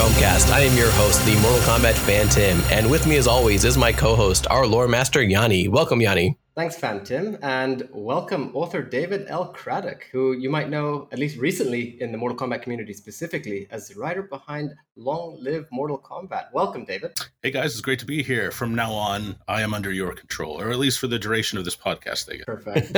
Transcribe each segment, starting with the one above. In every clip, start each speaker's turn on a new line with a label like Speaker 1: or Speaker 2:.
Speaker 1: Realmcast. I am your host, the Mortal Kombat fan Tim, and with me as always is my co-host, our lore master Yanni. Welcome, Yanni.
Speaker 2: Thanks, Fan Tim, and welcome author David L. Craddock, who you might know at least recently in the Mortal Kombat community specifically as the writer behind Long Live Mortal Kombat. Welcome, David.
Speaker 3: Hey guys, it's great to be here. From now on, I am under your control, or at least for the duration of this podcast. They
Speaker 2: Perfect.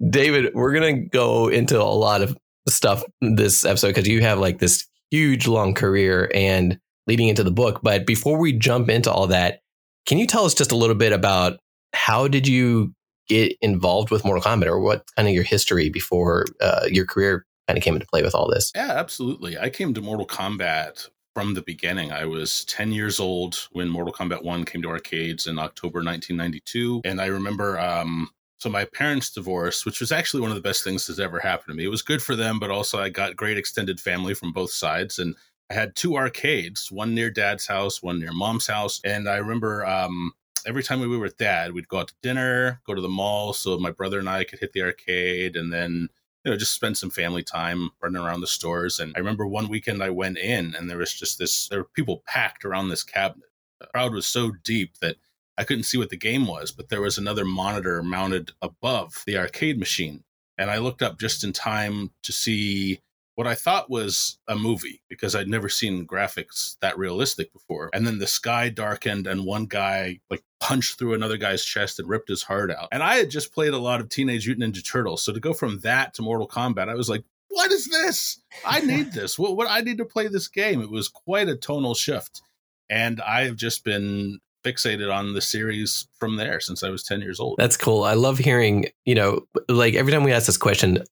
Speaker 1: David, we're gonna go into a lot of stuff this episode because you have like this huge long career and leading into the book. But before we jump into all that, can you tell us just a little bit about how did you get involved with Mortal Kombat, or what kind of your history before uh, your career kind of came into play with all this?
Speaker 3: Yeah, absolutely. I came to Mortal Kombat from the beginning. I was 10 years old when Mortal Kombat 1 came to arcades in October 1992. And I remember, um, so my parents divorced, which was actually one of the best things that's ever happened to me. It was good for them, but also I got great extended family from both sides. And I had two arcades, one near dad's house, one near mom's house. And I remember um, every time we were with dad, we'd go out to dinner, go to the mall, so my brother and I could hit the arcade, and then you know just spend some family time running around the stores. And I remember one weekend I went in, and there was just this there were people packed around this cabinet. The crowd was so deep that I couldn't see what the game was, but there was another monitor mounted above the arcade machine. And I looked up just in time to see what I thought was a movie because I'd never seen graphics that realistic before. And then the sky darkened and one guy like punched through another guy's chest and ripped his heart out. And I had just played a lot of Teenage Mutant Ninja Turtles. So to go from that to Mortal Kombat, I was like, what is this? I need this. What, what I need to play this game. It was quite a tonal shift. And I've just been fixated on the series from there since I was 10 years old.
Speaker 1: That's cool. I love hearing, you know, like every time we ask this question,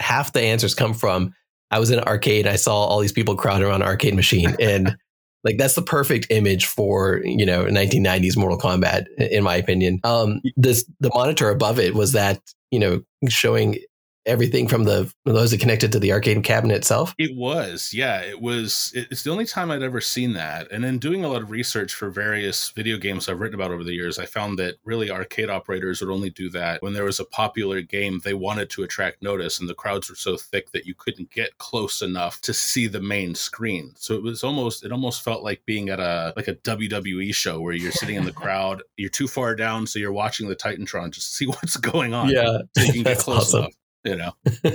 Speaker 1: half the answers come from I was in an arcade. I saw all these people crowding around an arcade machine, and like that's the perfect image for you know 1990s Mortal Kombat, in my opinion. Um, this the monitor above it was that you know showing everything from the those that connected to the arcade cabinet itself?
Speaker 3: It was, yeah. It was. It's the only time I'd ever seen that. And in doing a lot of research for various video games I've written about over the years, I found that really arcade operators would only do that when there was a popular game they wanted to attract notice, and the crowds were so thick that you couldn't get close enough to see the main screen. So it was almost. It almost felt like being at a like a WWE show where you're sitting in the crowd, you're too far down, so you're watching the Titantron just to see what's going on.
Speaker 1: Yeah,
Speaker 3: so you can get close awesome. enough you know.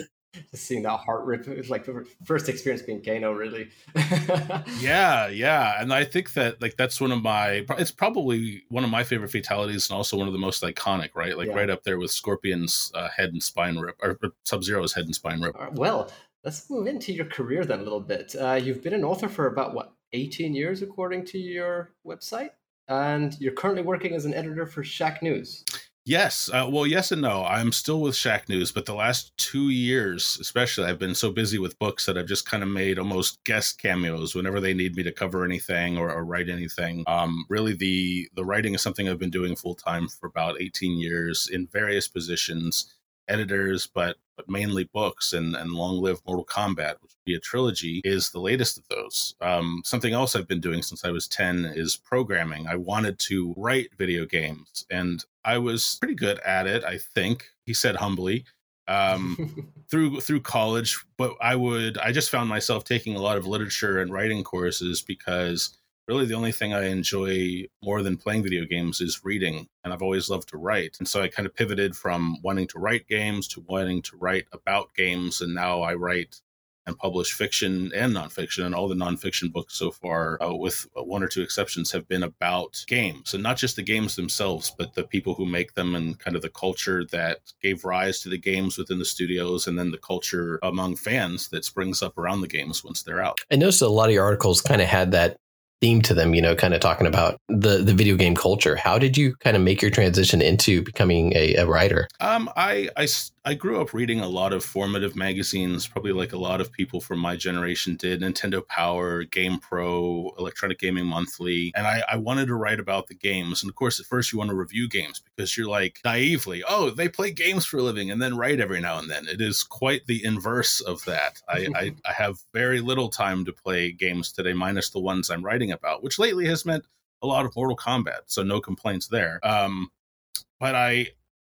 Speaker 2: Just seeing that heart rip, it was like the first experience being Kano, really.
Speaker 3: yeah, yeah, and I think that like that's one of my. It's probably one of my favorite fatalities, and also one of the most iconic. Right, like yeah. right up there with Scorpion's uh, head and spine rip, or Sub Zero's head and spine rip.
Speaker 2: Right, well, let's move into your career then a little bit. Uh, you've been an author for about what 18 years, according to your website, and you're currently working as an editor for Shacknews.
Speaker 3: Yes. Uh, well, yes and no. I'm still with Shacknews, but the last two years, especially, I've been so busy with books that I've just kind of made almost guest cameos whenever they need me to cover anything or, or write anything. Um, really, the the writing is something I've been doing full time for about 18 years in various positions editors, but but mainly books. And and Long Live Mortal Kombat, which would be a trilogy, is the latest of those. Um, something else I've been doing since I was ten is programming. I wanted to write video games, and I was pretty good at it. I think he said humbly. Um, through through college, but I would I just found myself taking a lot of literature and writing courses because really the only thing I enjoy more than playing video games is reading. And I've always loved to write. And so I kind of pivoted from wanting to write games to wanting to write about games. And now I write and publish fiction and nonfiction. And all the nonfiction books so far, uh, with one or two exceptions, have been about games. And not just the games themselves, but the people who make them and kind of the culture that gave rise to the games within the studios and then the culture among fans that springs up around the games once they're out.
Speaker 1: I noticed a lot of your articles kind of had that theme to them, you know, kind of talking about the the video game culture. How did you kind of make your transition into becoming a, a writer?
Speaker 3: Um, I, I I grew up reading a lot of formative magazines, probably like a lot of people from my generation did. Nintendo Power, Game Pro, Electronic Gaming Monthly, and I, I wanted to write about the games. And of course, at first you want to review games because you're like naively, oh, they play games for a living, and then write every now and then. It is quite the inverse of that. I, I, I have very little time to play games today, minus the ones I'm writing about, which lately has meant a lot of Mortal Kombat, so no complaints there. Um, but I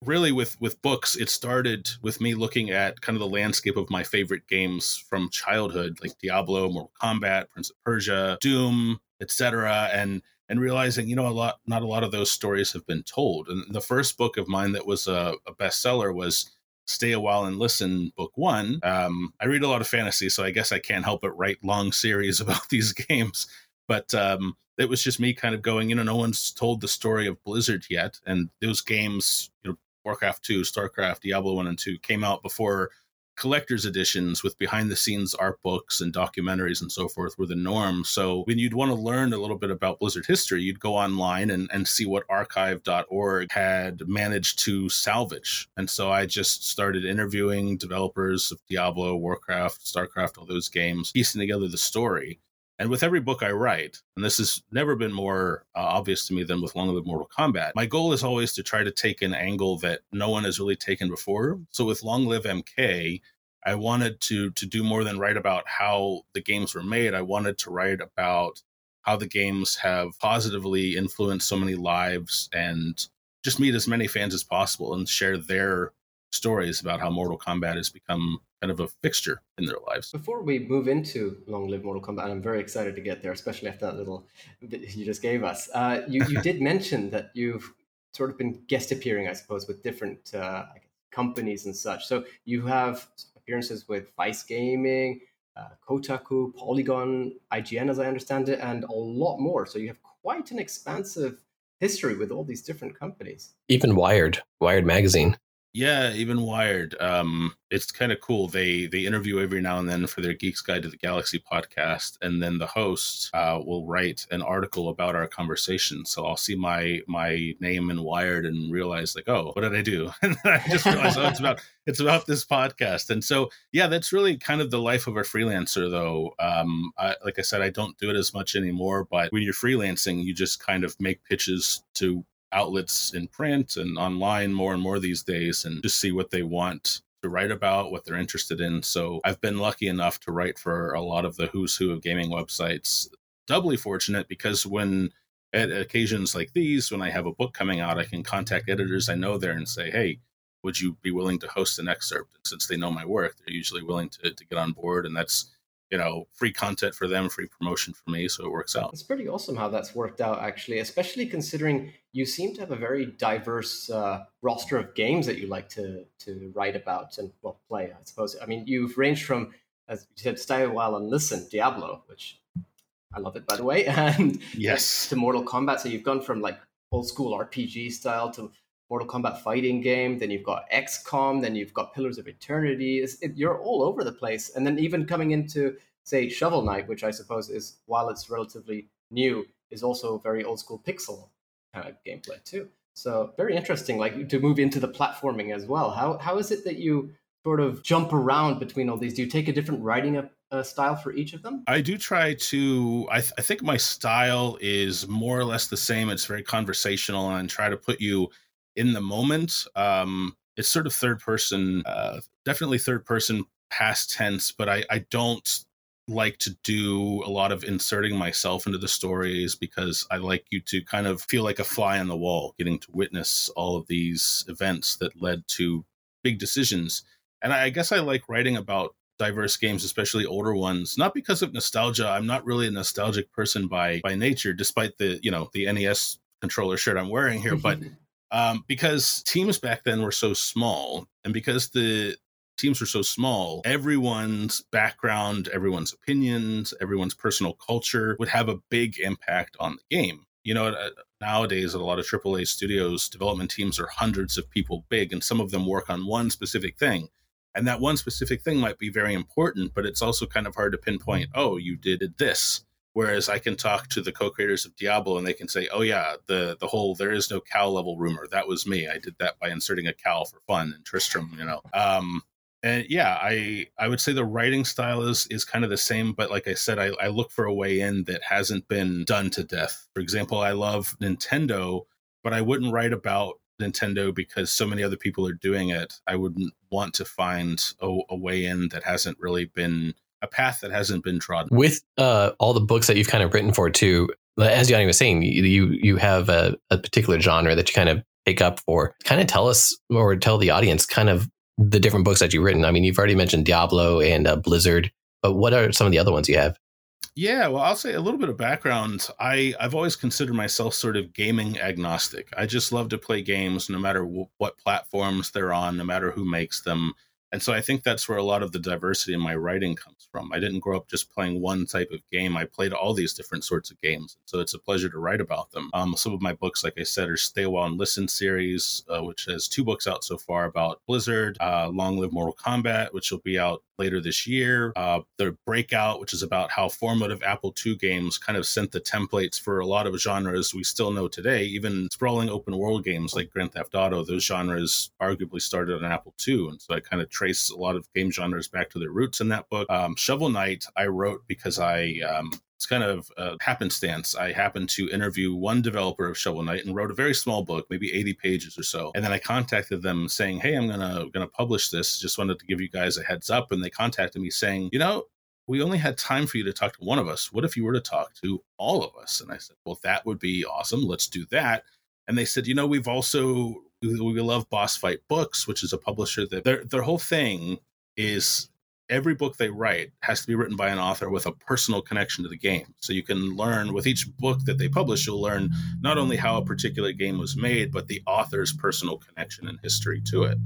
Speaker 3: really with with books it started with me looking at kind of the landscape of my favorite games from childhood like diablo mortal kombat prince of persia doom etc and and realizing you know a lot not a lot of those stories have been told. And the first book of mine that was a, a bestseller was stay a while and listen book one. Um, i read a lot of fantasy so i guess i can't help but write long series about these games. But um, it was just me kind of going you know no one's told the story of blizzard yet and those games you know warcraft 2 starcraft diablo 1 and 2 came out before collector's editions with behind the scenes art books and documentaries and so forth were the norm. So when you'd want to learn a little bit about Blizzard history, you'd go online and, and see what archive.org had managed to salvage. And so I just started interviewing developers of Diablo, Warcraft, StarCraft, all those games, piecing together the story. And with every book I write, and this has never been more uh, obvious to me than with Long Live Mortal Kombat, my goal is always to try to take an angle that no one has really taken before. So with Long Live MK, I wanted to to do more than write about how the games were made. I wanted to write about how the games have positively influenced so many lives and just meet as many fans as possible and share their stories about how Mortal Kombat has become kind of a fixture in their lives.
Speaker 2: Before we move into Long Live Mortal Kombat, and I'm very excited to get there, especially after that little bit you just gave us. Uh, you, you did mention that you've sort of been guest appearing, I suppose, with different uh, companies and such. So you have appearances with Vice Gaming, uh, Kotaku, Polygon, IGN, as I understand it, and a lot more. So you have quite an expansive history with all these different companies.
Speaker 1: Even Wired, Wired Magazine.
Speaker 3: Yeah, even Wired. Um, it's kind of cool. They they interview every now and then for their Geeks Guide to the Galaxy podcast, and then the host uh, will write an article about our conversation. So I'll see my my name in Wired and realize like, oh, what did I do? And I just realized, oh, it's about it's about this podcast. And so yeah, that's really kind of the life of a freelancer, though. Um, I, like I said, I don't do it as much anymore. But when you're freelancing, you just kind of make pitches to outlets in print and online more and more these days and just see what they want to write about, what they're interested in. So I've been lucky enough to write for a lot of the who's who of gaming websites. Doubly fortunate because when at occasions like these, when I have a book coming out, I can contact editors I know there and say, hey, would you be willing to host an excerpt? And since they know my work, they're usually willing to, to get on board. And that's you know, free content for them, free promotion for me. So it works out.
Speaker 2: It's pretty awesome how that's worked out, actually, especially considering you seem to have a very diverse uh, roster of games that you like to to write about and well play. I suppose. I mean, you've ranged from, as you said, stay a while and listen, Diablo, which I love it by the way, and
Speaker 3: yes,
Speaker 2: to Mortal Kombat. So you've gone from like old school RPG style to Mortal Kombat fighting game. Then you've got XCOM. Then you've got Pillars of Eternity. It, you're all over the place. And then even coming into say Shovel Knight, which I suppose is while it's relatively new, is also very old school pixel kind of gameplay too. So very interesting, like to move into the platforming as well. How how is it that you sort of jump around between all these? Do you take a different writing a, a style for each of them?
Speaker 3: I do try to. I, th- I think my style is more or less the same. It's very conversational, and try to put you in the moment. Um, it's sort of third person, uh, definitely third person past tense, but I, I don't like to do a lot of inserting myself into the stories because I like you to kind of feel like a fly on the wall, getting to witness all of these events that led to big decisions. And I guess I like writing about diverse games, especially older ones, not because of nostalgia. I'm not really a nostalgic person by by nature, despite the you know the NES controller shirt I'm wearing here. But um, because teams back then were so small, and because the teams were so small, everyone's background, everyone's opinions, everyone's personal culture would have a big impact on the game. You know, uh, nowadays at a lot of AAA studios, development teams are hundreds of people big, and some of them work on one specific thing. And that one specific thing might be very important, but it's also kind of hard to pinpoint, oh, you did this Whereas I can talk to the co-creators of Diablo and they can say, "Oh yeah, the the whole there is no cow level rumor that was me. I did that by inserting a cow for fun And Tristram." You know, um, and yeah, I I would say the writing style is is kind of the same, but like I said, I, I look for a way in that hasn't been done to death. For example, I love Nintendo, but I wouldn't write about Nintendo because so many other people are doing it. I wouldn't want to find a, a way in that hasn't really been a path that hasn't been trodden.
Speaker 1: With uh, all the books that you've kind of written for too, as Yanni was saying, you you have a, a particular genre that you kind of pick up for. Kind of tell us or tell the audience kind of the different books that you've written. I mean, you've already mentioned Diablo and uh, Blizzard, but what are some of the other ones you have?
Speaker 3: Yeah, well, I'll say a little bit of background. I I've always considered myself sort of gaming agnostic. I just love to play games, no matter w- what platforms they're on, no matter who makes them. And so I think that's where a lot of the diversity in my writing comes from. I didn't grow up just playing one type of game. I played all these different sorts of games. So it's a pleasure to write about them. Um, some of my books, like I said, are Stay While and Listen series, uh, which has two books out so far about Blizzard, uh, Long Live Mortal Kombat, which will be out later this year. Uh, the Breakout, which is about how formative Apple II games kind of sent the templates for a lot of genres we still know today. Even sprawling open world games like Grand Theft Auto, those genres arguably started on Apple II. And so I kind of trace a lot of game genres back to their roots in that book. Um, Shovel Knight, I wrote because I um, it's kind of a happenstance. I happened to interview one developer of Shovel Knight and wrote a very small book, maybe 80 pages or so. And then I contacted them saying, "Hey, I'm gonna gonna publish this. Just wanted to give you guys a heads up." And they contacted me saying, "You know." We only had time for you to talk to one of us. What if you were to talk to all of us? And I said, Well, that would be awesome. Let's do that. And they said, You know, we've also we love Boss Fight Books, which is a publisher that their their whole thing is every book they write has to be written by an author with a personal connection to the game. So you can learn with each book that they publish, you'll learn not only how a particular game was made, but the author's personal connection and history to it.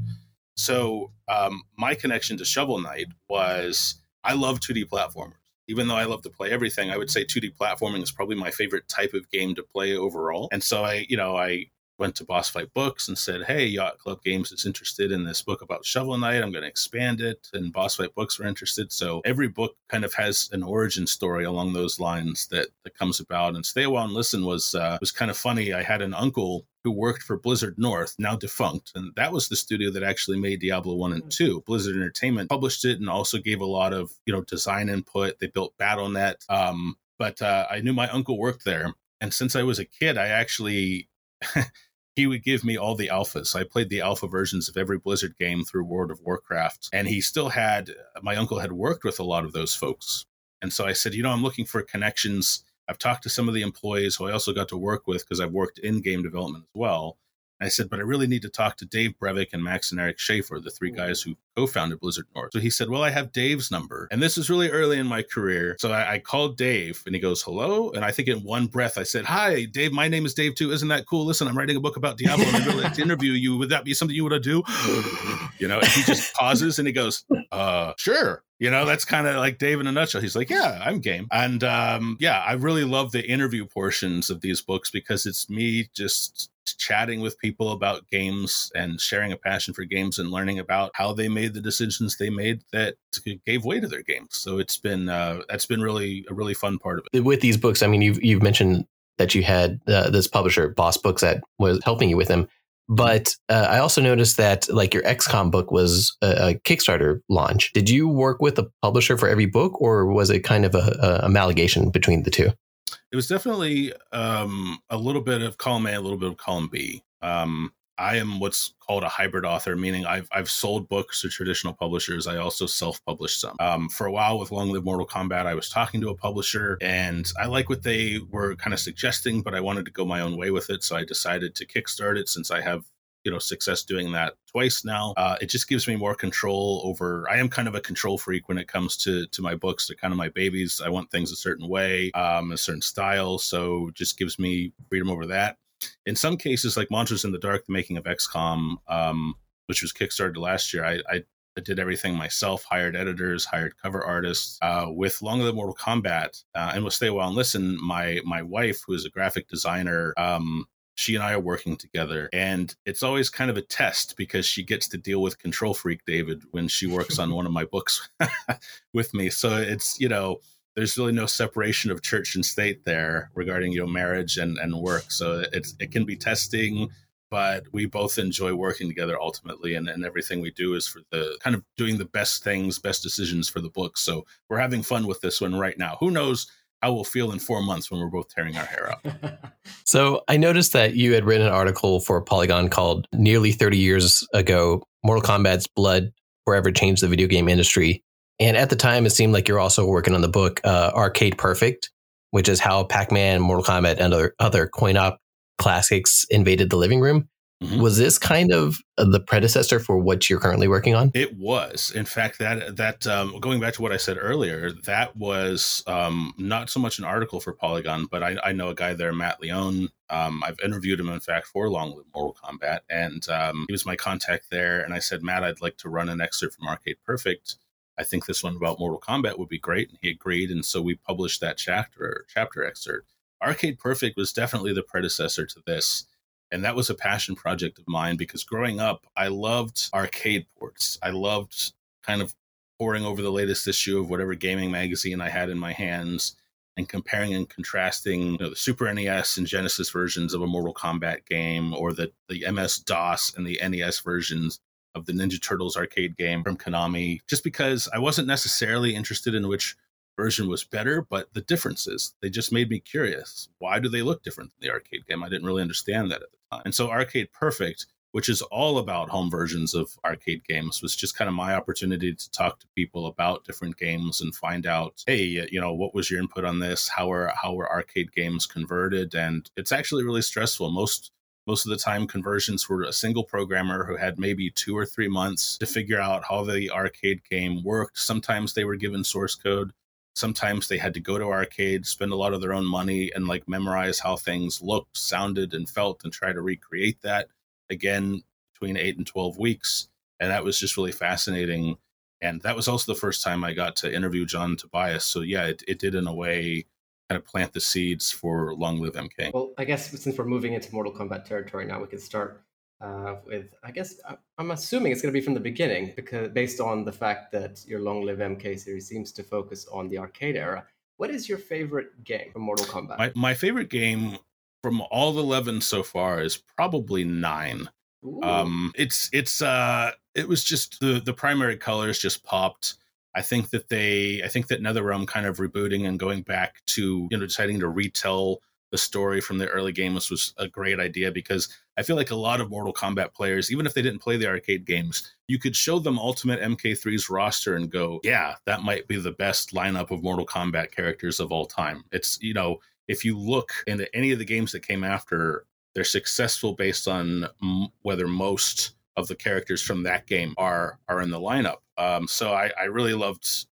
Speaker 3: So um, my connection to Shovel Knight was I love 2D platformers. Even though I love to play everything, I would say 2D platforming is probably my favorite type of game to play overall. And so I, you know, I went to Boss Fight Books and said, Hey, Yacht Club Games is interested in this book about Shovel Knight. I'm going to expand it. And Boss Fight Books were interested. So every book kind of has an origin story along those lines that, that comes about. And Stay a While and Listen was, uh, was kind of funny. I had an uncle who worked for Blizzard North, now defunct. And that was the studio that actually made Diablo 1 and 2. Blizzard Entertainment published it and also gave a lot of, you know, design input. They built Battle.net. Um, but uh, I knew my uncle worked there. And since I was a kid, I actually he would give me all the alphas. I played the alpha versions of every Blizzard game through World of Warcraft. And he still had, my uncle had worked with a lot of those folks. And so I said, you know, I'm looking for connections. I've talked to some of the employees who I also got to work with because I've worked in game development as well. I said, but I really need to talk to Dave Brevik and Max and Eric Schaefer, the three guys who co-founded Blizzard North. So he said, well, I have Dave's number. And this is really early in my career. So I, I, called Dave and he goes, hello. And I think in one breath, I said, hi, Dave, my name is Dave too. Isn't that cool? Listen, I'm writing a book about Diablo and I'd really like to interview you. Would that be something you would do? you know, and he just pauses and he goes, uh, sure. You know, that's kind of like Dave in a nutshell. He's like, yeah, I'm game. And um, yeah, I really love the interview portions of these books because it's me just chatting with people about games and sharing a passion for games and learning about how they made the decisions they made that gave way to their games. So it's been uh, that's been really a really fun part of it.
Speaker 1: With these books, I mean, you've you've mentioned that you had uh, this publisher, Boss Books, that was helping you with them. But uh, I also noticed that like your XCOM book was a, a, Kickstarter launch. Did you work with a publisher for every book, or was it kind of a, a amalgamation between the two?
Speaker 3: It was definitely um, a little bit of column A, a little bit of column B. Um, I am what's called a hybrid author, meaning I've I've sold books to traditional publishers. I also self published some. Um, for a while with Long Live Mortal Kombat, I was talking to a publisher, and I like what they were kind of suggesting, but I wanted to go my own way with it, so I decided to kickstart it since I have you know success doing that twice now. Uh, it just gives me more control over i am kind of a control freak when it comes to to my books. They're kind of my babies. I want things a certain way um, a certain style. So just gives me freedom over that. In some cases like monsters in the dark the making of xcom um, which was kickstarted last year I, I I did everything myself, hired editors, hired cover artists. Uh, with Long of the Mortal Kombat uh, and with Stay a While and Listen, my my wife, who is a graphic designer, um, she and I are working together. And it's always kind of a test because she gets to deal with Control Freak David when she works on one of my books with me. So it's, you know, there's really no separation of church and state there regarding, you know, marriage and, and work. So it's it can be testing, but we both enjoy working together ultimately and, and everything we do is for the kind of doing the best things, best decisions for the book. So we're having fun with this one right now. Who knows how we'll feel in four months when we're both tearing our hair out.
Speaker 1: so I noticed that you had written an article for Polygon called Nearly 30 Years Ago Mortal Kombat's Blood Forever Changed the Video Game Industry. And at the time, it seemed like you're also working on the book uh, Arcade Perfect, which is how Pac Man, Mortal Kombat, and other, other coin op classics invaded the living room. Mm-hmm. Was this kind of the predecessor for what you're currently working on?
Speaker 3: It was. In fact, that that um, going back to what I said earlier, that was um, not so much an article for Polygon, but I, I know a guy there, Matt Leone. Um, I've interviewed him, in fact, for Long Live Mortal Kombat, and um, he was my contact there. And I said, Matt, I'd like to run an excerpt from Arcade Perfect. I think this one about Mortal Kombat would be great, and he agreed. And so we published that chapter chapter excerpt. Arcade Perfect was definitely the predecessor to this and that was a passion project of mine because growing up, I loved arcade ports. I loved kind of poring over the latest issue of whatever gaming magazine I had in my hands and comparing and contrasting you know, the Super NES and Genesis versions of a Mortal Kombat game or the, the MS DOS and the NES versions of the Ninja Turtles arcade game from Konami, just because I wasn't necessarily interested in which version was better, but the differences, they just made me curious. Why do they look different than the arcade game? I didn't really understand that at the time. And so Arcade Perfect, which is all about home versions of arcade games, was just kind of my opportunity to talk to people about different games and find out, hey, you know, what was your input on this? How are how were arcade games converted? And it's actually really stressful. Most most of the time conversions were a single programmer who had maybe two or three months to figure out how the arcade game worked sometimes they were given source code sometimes they had to go to arcades, spend a lot of their own money, and like memorize how things looked, sounded, and felt, and try to recreate that again between eight and 12 weeks. And that was just really fascinating. And that was also the first time I got to interview John Tobias. So, yeah, it, it did in a way kind of plant the seeds for Long Live MK.
Speaker 2: Well, I guess since we're moving into Mortal Kombat territory now, we can start uh, with I guess I'm assuming it's going to be from the beginning because based on the fact that your Long Live MK series seems to focus on the arcade era. What is your favorite game from Mortal Kombat?
Speaker 3: My, my favorite game from all the 11 so far is probably 9. Ooh. Um it's it's uh it was just the the primary colors just popped. I think that they I think that NetherRealm kind of rebooting and going back to you know deciding to retell the story from the early games was a great idea because I feel like a lot of Mortal Kombat players, even if they didn't play the arcade games, you could show them Ultimate MK3's roster and go, yeah, that might be the best lineup of Mortal Kombat characters of all time. It's, you know, if you look into any of the games that came after, they're successful based on m- whether most of the characters from that game are are in the lineup. Um, so I, I really loved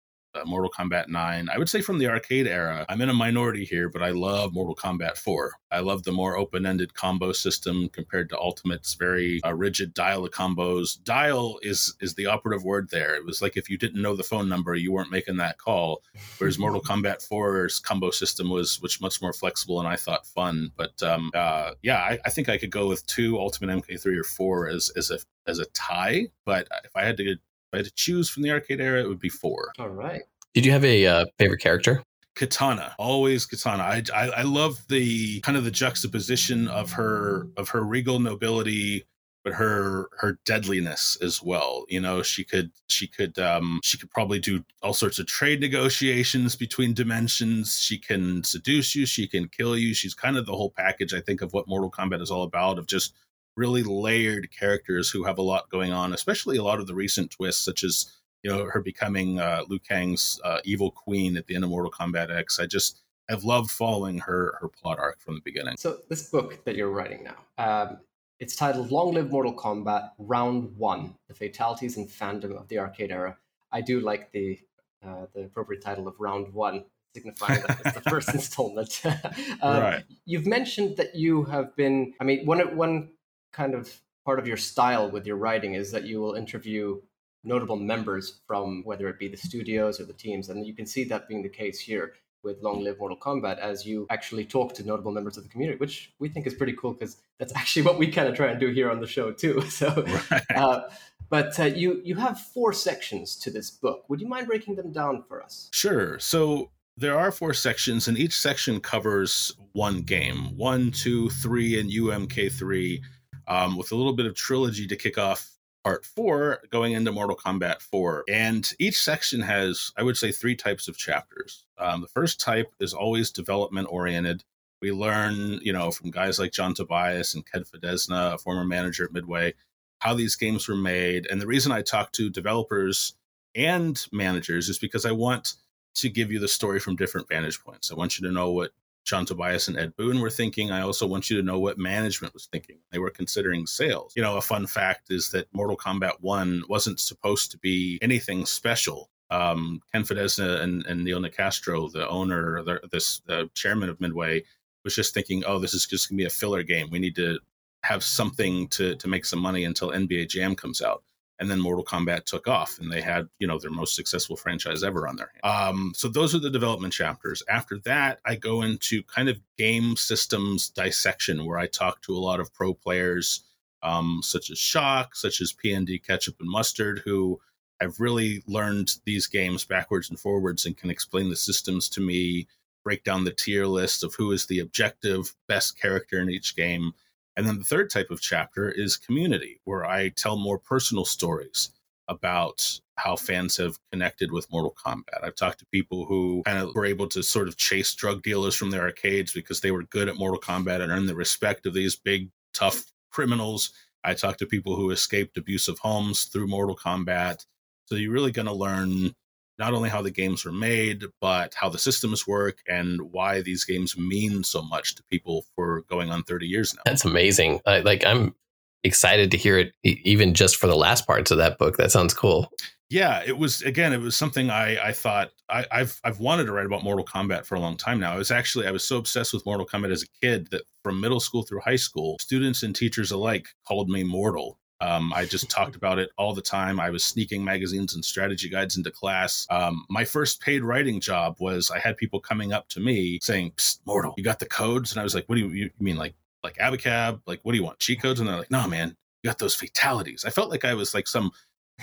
Speaker 3: Mortal Kombat 9. I would say from the arcade era, I'm in a minority here, but I love Mortal Kombat 4. I love the more open ended combo system compared to Ultimate's very uh, rigid dial of combos. Dial is is the operative word there. It was like if you didn't know the phone number, you weren't making that call. Whereas Mortal Kombat 4's combo system was which much more flexible and I thought fun. But um, uh, yeah, I, I, think I could go with two Ultimate MK3 or 4 as as a as a tie. But if I had to I had to choose from the arcade era, it would be four.
Speaker 2: All right.
Speaker 1: Did you have a uh, favorite character?
Speaker 3: Katana, always Katana. I, I I love the kind of the juxtaposition of her of her regal nobility but her her deadliness as well you know she could she could um she could probably do all sorts of trade negotiations between dimensions she can seduce you she can kill you she's kind of the whole package i think of what mortal kombat is all about of just really layered characters who have a lot going on, especially a lot of the recent twists, such as you know her becoming uh, Liu Kang's uh, evil queen at the end of Mortal Kombat X. I just I've loved following her her plot arc from the beginning.
Speaker 2: So this book that you're writing now, um, it's titled "Long Live Mortal Kombat: Round One: The Fatalities and Fandom of the Arcade Era." I do like the uh, the appropriate title of Round One, signifying that it's the first installment. um, right. You've mentioned that you have been. I mean, one one kind of part of your style with your writing is that you will interview notable members from whether it be the studios or the teams. And you can see that being the case here with Long Live Mortal Kombat as you actually talk to notable members of the community, which we think is pretty cool because that's actually what we kind of try and do here on the show too. So, right. uh, but uh, you you have four sections to this book. Would you mind breaking them down for us?
Speaker 3: Sure. So there are four sections, and each section covers one game: one, two, three, and UMK3 um, with a little bit of trilogy to kick off part four going into Mortal Kombat 4. And each section has, I would say, three types of chapters. Um, the first type is always development oriented. We learn, you know, from guys like John Tobias and Ken Fedesna, a former manager at Midway, how these games were made. And the reason I talk to developers and managers is because I want to give you the story from different vantage points. I want you to know what John Tobias and Ed Boon were thinking. I also want you to know what management was thinking. They were considering sales. You know, a fun fact is that Mortal Kombat 1 wasn't supposed to be anything special. Um, Ken Fedesna and, and Neil Nicastro, the owner, the, this the chairman of Midway, was just thinking, oh, this is just going to be a filler game. We need to have something to, to make some money until NBA Jam comes out and then Mortal Kombat took off, and they had you know their most successful franchise ever on their hands. Um, so those are the development chapters. After that, I go into kind of game systems dissection, where I talk to a lot of pro players, um, such as Shock, such as PND Ketchup and Mustard, who have really learned these games backwards and forwards and can explain the systems to me, break down the tier list of who is the objective best character in each game and then the third type of chapter is community, where I tell more personal stories about how fans have connected with Mortal Kombat. I've talked to people who kind of were able to sort of chase drug dealers from their arcades because they were good at Mortal Kombat and earned the respect of these big, tough criminals. I talked to people who escaped abusive homes through Mortal Kombat. So you're really going to learn not only how the games were made, but how the systems work and why these games mean so much to people for going on 30 years now.
Speaker 1: That's amazing. I, like I'm excited to hear it, even just for the last parts of that book. That sounds cool.
Speaker 3: Yeah, it was again. It was something I I thought I, have I've wanted to write about Mortal Kombat for a long time now. I was actually I was so obsessed with Mortal Kombat as a kid that from middle school through high school, students and teachers alike called me Mortal um, I just talked about it all the time. I was sneaking magazines and strategy guides into class. Um, my first paid writing job was I had people coming up to me saying, "Mortal, you got the codes?" And I was like, "What do you, you mean, like like Abacab? Like what do you want? Cheat codes?" And they're like, "No, man, you got those fatalities." I felt like I was like some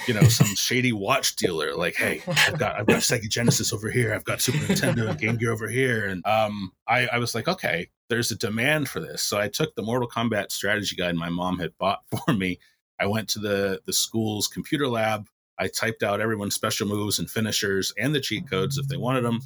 Speaker 3: you know, some shady watch dealer. Like, hey, I've got I've got Sega Genesis over here, I've got Super Nintendo and Game Gear over here, and um, I, I was like, okay, there's a demand for this. So I took the Mortal Kombat strategy guide my mom had bought for me, I went to the the school's computer lab. I typed out everyone's special moves and finishers and the cheat codes if they wanted them,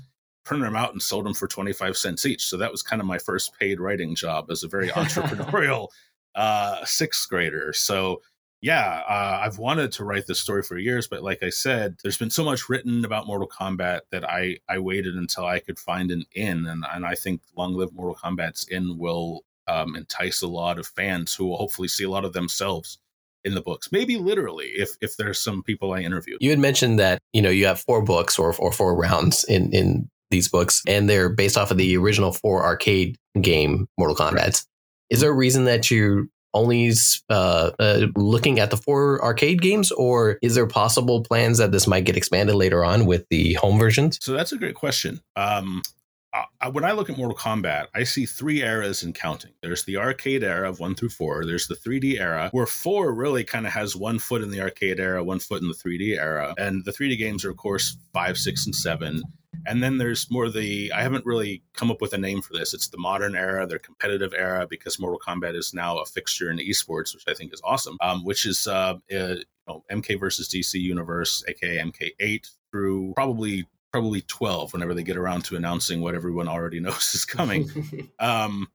Speaker 3: printed them out and sold them for 25 cents each. So that was kind of my first paid writing job as a very entrepreneurial uh, sixth grader. So yeah, uh, I've wanted to write this story for years, but like I said, there's been so much written about Mortal Kombat that I I waited until I could find an in, and and I think Long Live Mortal Kombat's in will um, entice a lot of fans who will hopefully see a lot of themselves in the books maybe literally if if there's some people i interviewed
Speaker 1: you had mentioned that you know you have four books or, or four rounds in in these books and they're based off of the original four arcade game mortal kombat right. is there a reason that you only uh, uh, looking at the four arcade games, or is there possible plans that this might get expanded later on with the home versions?
Speaker 3: So that's a great question. Um, uh, when I look at Mortal Kombat, I see three eras in counting. There's the arcade era of one through four. There's the 3D era, where four really kind of has one foot in the arcade era, one foot in the 3D era. And the 3D games are, of course, five, six, and seven. And then there's more the, I haven't really come up with a name for this. It's the modern era, their competitive era, because Mortal Kombat is now a fixture in esports, which I think is awesome, um, which is uh, uh, you know, MK versus DC universe, aka MK8, through probably probably 12 whenever they get around to announcing what everyone already knows is coming. um,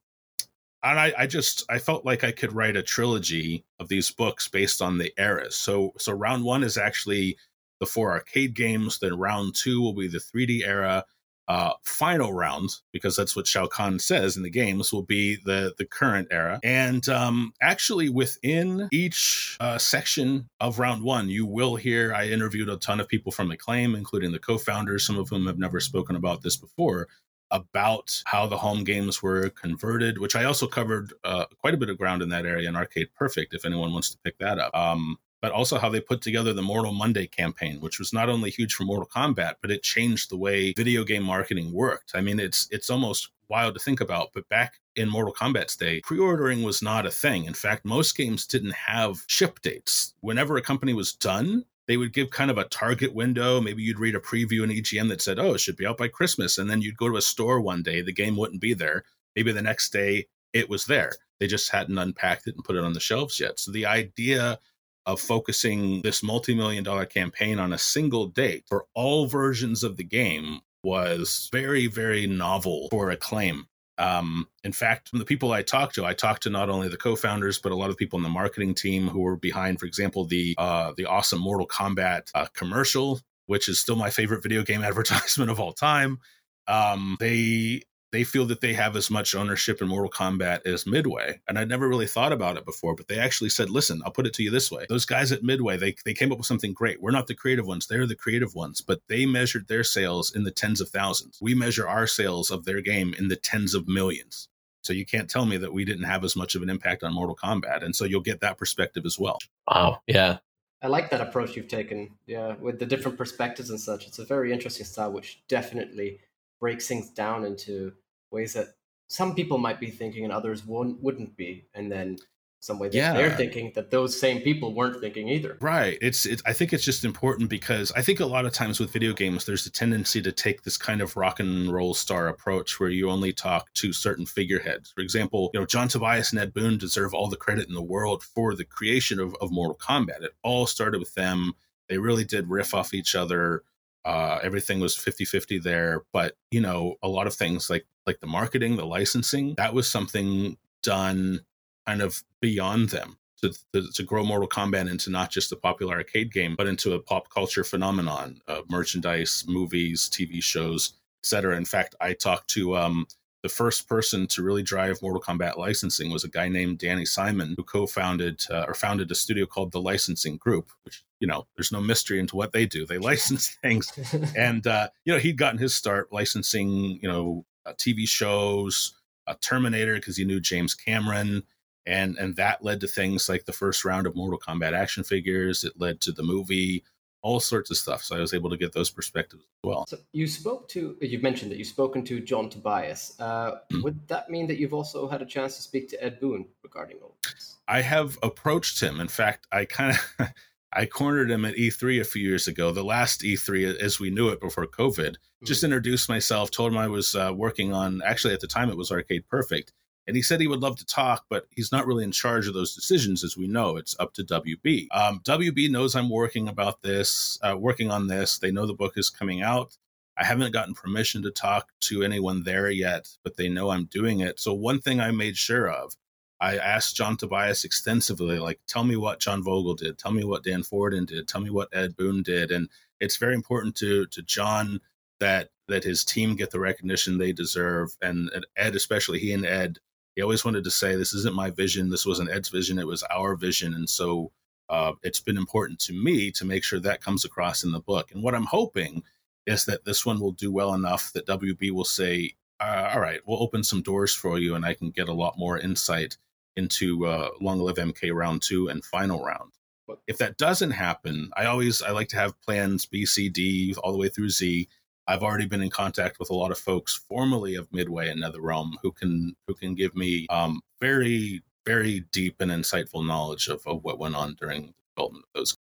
Speaker 3: and I, I, just I felt like I could write a trilogy of these books based on the eras. So so round one is actually the four arcade games. Then round two will be the 3D era, uh, final round, because that's what Shao Kahn says in the games, will be the the current era. And um, actually, within each uh, section of round one, you will hear I interviewed a ton of people from Acclaim, including the co-founders, some of whom have never spoken about this before about how the home games were converted, which I also covered uh, quite a bit of ground in that area in Arcade Perfect, if anyone wants to pick that up. Um, but also how they put together the Mortal Monday campaign, which was not only huge for Mortal Kombat, but it changed the way video game marketing worked. I mean, it's it's almost wild to think about, but back in Mortal Kombat's day, pre-ordering was not a thing. In fact, most games didn't have ship dates. Whenever a company was done, they would give kind of a target window. Maybe you'd read a preview in EGM that said, "Oh, it should be out by Christmas," and then you'd go to a store one day, the game wouldn't be there. Maybe the next day it was there. They just hadn't unpacked it and put it on the shelves yet. So the idea of focusing this multi-million dollar campaign on a single date for all versions of the game was very very novel for acclaim um, in fact from the people i talked to i talked to not only the co-founders but a lot of people in the marketing team who were behind for example the uh, the awesome mortal kombat uh, commercial which is still my favorite video game advertisement of all time. Um, they they feel that they have as much ownership in Mortal Kombat as Midway. And I'd never really thought about it before, but they actually said, listen, I'll put it to you this way. Those guys at Midway, they, they came up with something great. We're not the creative ones, they're the creative ones, but they measured their sales in the tens of thousands. We measure our sales of their game in the tens of millions. So you can't tell me that we didn't have as much of an impact on Mortal Kombat. And so you'll get that perspective as well.
Speaker 1: Wow. Yeah.
Speaker 2: I like that approach you've taken. Yeah, with the different perspectives and such. It's a very interesting style, which definitely breaks things down into ways that some people might be thinking and others won't, wouldn't be. And then some way that
Speaker 3: Yeah.
Speaker 2: they're thinking that those same people weren't thinking either.
Speaker 3: Right. It's, it's I think it's just important because I think a lot of times with video games there's a tendency to take this kind of rock and roll star approach where you only talk to certain figureheads. For example, you know, John Tobias and Ed Boon deserve all the credit in the world for the creation of, of Mortal Kombat. It all started with them. They really did riff off each other. Uh, everything was 50-50 there. But, you know, a lot of things like like the marketing, the licensing, that was something done kind of beyond them to, to, to grow Mortal Kombat into not just a popular arcade game, but into a pop culture phenomenon, uh, merchandise, movies, TV shows, etc. In fact, I talked to um, the first person to really drive Mortal Kombat licensing was a guy named Danny Simon, who co-founded uh, or founded a studio called the Licensing Group, which you know, there's no mystery into what they do. They license things, and uh, you know, he'd gotten his start licensing, you know, uh, TV shows, uh, Terminator, because he knew James Cameron and and that led to things like the first round of Mortal Kombat action figures. It led to the movie, all sorts of stuff. So I was able to get those perspectives as well.
Speaker 2: So you spoke to, you've mentioned that you've spoken to John Tobias. Uh,
Speaker 3: Mhm.
Speaker 2: Would that mean that you've also had a chance to speak to Ed Boon regarding all this?
Speaker 3: I have approached him. In fact, I kind of I cornered him at E3 a few years ago, the last E3 as we knew it before COVID. Just introduced myself, told him I was uh, working on. Actually, at the time, it was Arcade Perfect. And he said he would love to talk, but he's not really in charge of those decisions, as we know. It's up to WB. Um, WB knows I'm working about this, uh, working on this. They know the book is coming out. I haven't gotten permission to talk to anyone there yet, but they know I'm doing it. So one thing I made sure of, I asked John Tobias extensively, like, tell me what John Vogel did, tell me what Dan Forden did, tell me what Ed Boon did, and it's very important to to John that that his team get the recognition they deserve, and, and Ed especially, he and Ed he always wanted to say this isn't my vision. This wasn't ed's vision. It was our vision. And so uh, it's been important to me to make sure that comes across in the book. And what i'm hoping is that this one will do well enough that wb will say uh, all right we'll open some doors for you and i can get a lot more insight into uh, long live mk round two and final round. But if that doesn't happen i always i like to have plans b c d all the way through z I've already been in contact with a lot of folks formerly of Midway and NetherRealm who can who can give me um, very very deep and insightful knowledge of, of what went on during the development of those.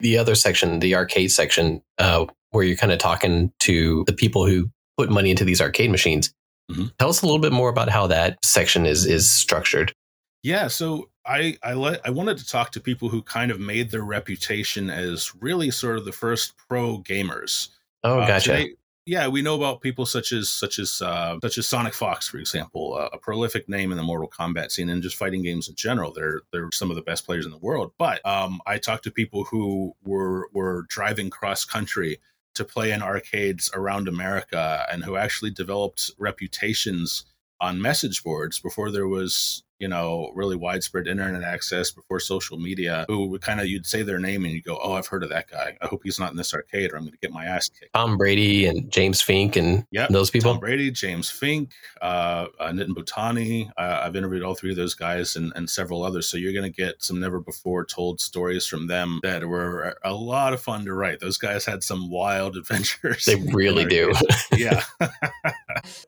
Speaker 1: The other section, the arcade section, uh, where you're kind of talking to the people who put money into these arcade machines.
Speaker 3: Mhm.
Speaker 1: Tell us a little bit more about how that section is is structured.
Speaker 3: Yeah, so I I let I wanted to talk to people who kind of made their reputation as really sort of the first pro gamers.
Speaker 1: Oh,
Speaker 3: Uh,
Speaker 1: gotcha.
Speaker 3: today- yeah, we know about people such as such as uh, such as Sonic Fox, for example, uh, a prolific name in the Mortal Kombat scene and just fighting games in general. They're they're some of the best players in the world. But um, I talked to people who were were driving cross country to play in arcades around America and who actually developed reputations on message boards before there was you know really widespread internet access before social media who would kind of you'd say their name and you go oh i've heard of that guy i hope he's not in this arcade or i'm going to get my ass kicked
Speaker 1: Tom Brady and James Fink and
Speaker 3: Yep.
Speaker 1: those people.
Speaker 3: Tom Brady, James Fink, uh, uh, Nitin Bhutani. Uh, I've interviewed all three of those guys and, and several others. So you're going to get some never before told stories from them that were a lot of fun to write. Those guys had some wild adventures.
Speaker 1: They really do.
Speaker 3: yeah.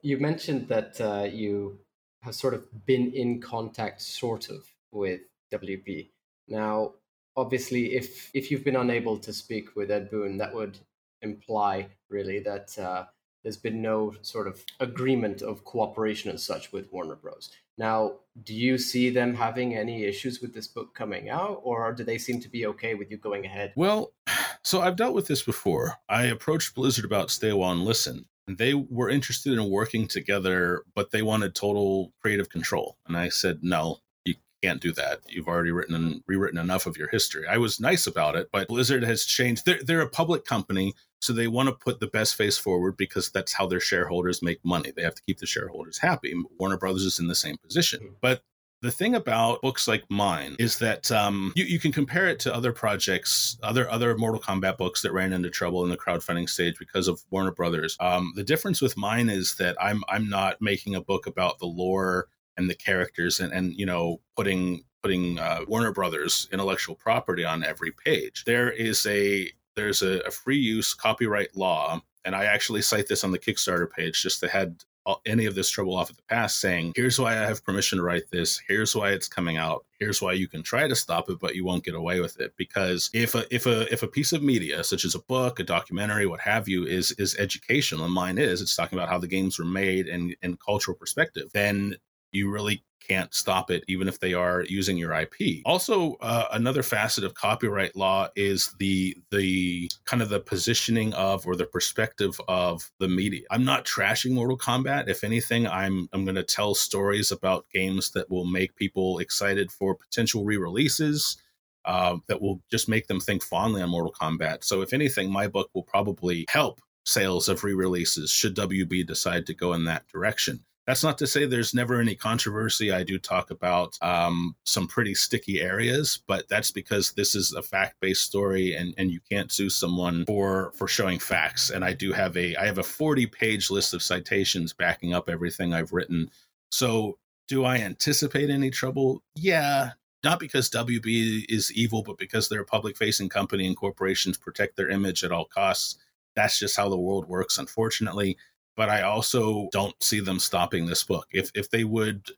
Speaker 2: You mentioned that uh, you have sort of been in contact, sort of, with WB. Now, obviously, if if you've been unable to speak with Ed Boon, that would imply really that uh, there's been no sort of agreement of cooperation as such with Warner Bros. Now, do you see them having any issues with this book coming out, or do they seem to be okay with you going ahead?
Speaker 3: Well, so I've dealt with this before. I approached Blizzard about Stay While and Listen. And they were interested in working together, but they wanted total creative control. And I said, no, you can't can't do that. You've already written and rewritten enough of your history. I was nice about it, but Blizzard has changed. They're, they're a public company, so they want to put the best face forward because that's how their shareholders make money. They have to keep the shareholders happy. Warner Brothers is in the same position. Hmm. But the thing about books like mine is that um, you, you can compare it to other projects, other other Mortal Kombat books that ran into trouble in the crowdfunding stage because of Warner Brothers. Um, the difference with mine is that I'm I'm not making a book about the lore and the characters and and you know putting putting uh, Warner Brothers intellectual property on every page. There is a there's a, a free use copyright law and I actually cite this on the Kickstarter page just to head any of this trouble off at the past, saying, here's why I have permission to write this, here's why it's coming out, here's why you can try to stop it, but you won't get away with it. Because if a if a if a piece of media, such as a book, a documentary, what have you, is is educational, and mine is, it's talking about how the games were made and in cultural perspective, then you really can't stop it, even if they are using your IP. Also, uh, another facet of copyright law is the the kind of the positioning of or the perspective of the media. I'm not trashing Mortal Kombat. If anything, I'm I'm going to tell stories about games that will make people excited for potential re-releases. Uh, that will just make them think fondly on Mortal Kombat. So, if anything, my book will probably help sales of re-releases should WB decide to go in that direction. That's not to say there's never any controversy. I do talk about um, some pretty sticky areas, but that's because this is a fact-based story, and, and you can't sue someone for for showing facts. And I do have a I have a 40-page list of citations backing up everything I've written. So do I anticipate any trouble? Yeah, not because WB is evil, but because they're a public-facing company and corporations protect their image at all costs. That's just how the world works, unfortunately but I also don't see them stopping this book. If if they would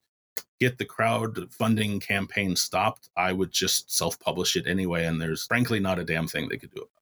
Speaker 3: get the crowdfunding campaign stopped, I would just self-publish it anyway, and there's frankly not a damn thing they could do about it.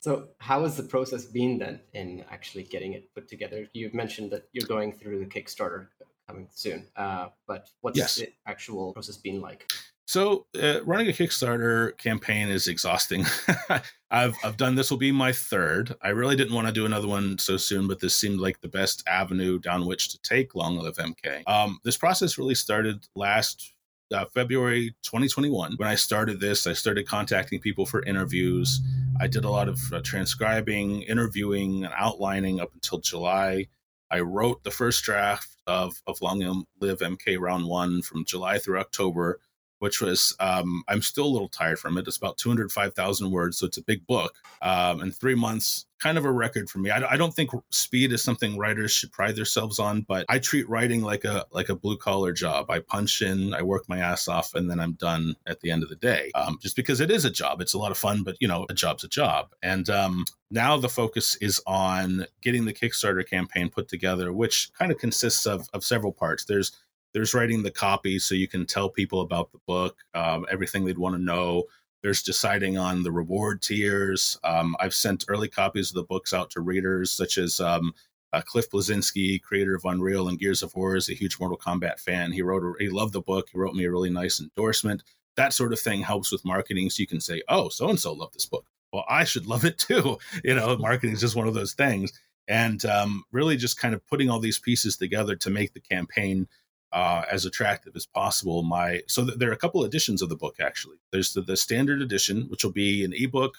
Speaker 2: So, how has the process been then in actually getting it put together? You've mentioned that you're going through the Kickstarter coming soon, uh, but what's yes. the actual process been like?
Speaker 3: So uh, running a Kickstarter campaign is exhausting. I've I've done this will be my third. I really didn't want to do another one so soon, but this seemed like the best avenue down which to take Long Live MK. Um, this process really started last uh, February 2021. When I started this, I started contacting people for interviews. I did a lot of uh, transcribing, interviewing, and outlining up until July. I wrote the first draft of, of Long Live MK Round One from July through October which was um, I'm still a little tired from it. It's about 205,000 words, so it's a big book. Um, in three months, kind of a record for me. I, I, don't think speed is something writers should pride themselves on, but I treat writing like a like a blue collar job. I punch in, I work my ass off, and then I'm done at the end of the day. Um, just because it is a job, it's a lot of fun, but you know, a job's a job. And um, now the focus is on getting the Kickstarter campaign put together, which kind of consists of of several parts. There's there's writing the copy so you can tell people about the book, um, everything they'd want to know. There's deciding on the reward tiers. Um, I've sent early copies of the books out to readers, such as um, uh, Cliff Bleszinski, creator of Unreal and Gears of War, is a huge Mortal Kombat fan. He wrote, he loved the book. He wrote me a really nice endorsement. That sort of thing helps with marketing, so you can say, "Oh, so and so loved this book. Well, I should love it too." You know, marketing is just one of those things, and um, really just kind of putting all these pieces together to make the campaign uh, as attractive as possible. My so th- there are a couple editions of the book actually. There's the, the standard edition, which will be an ebook,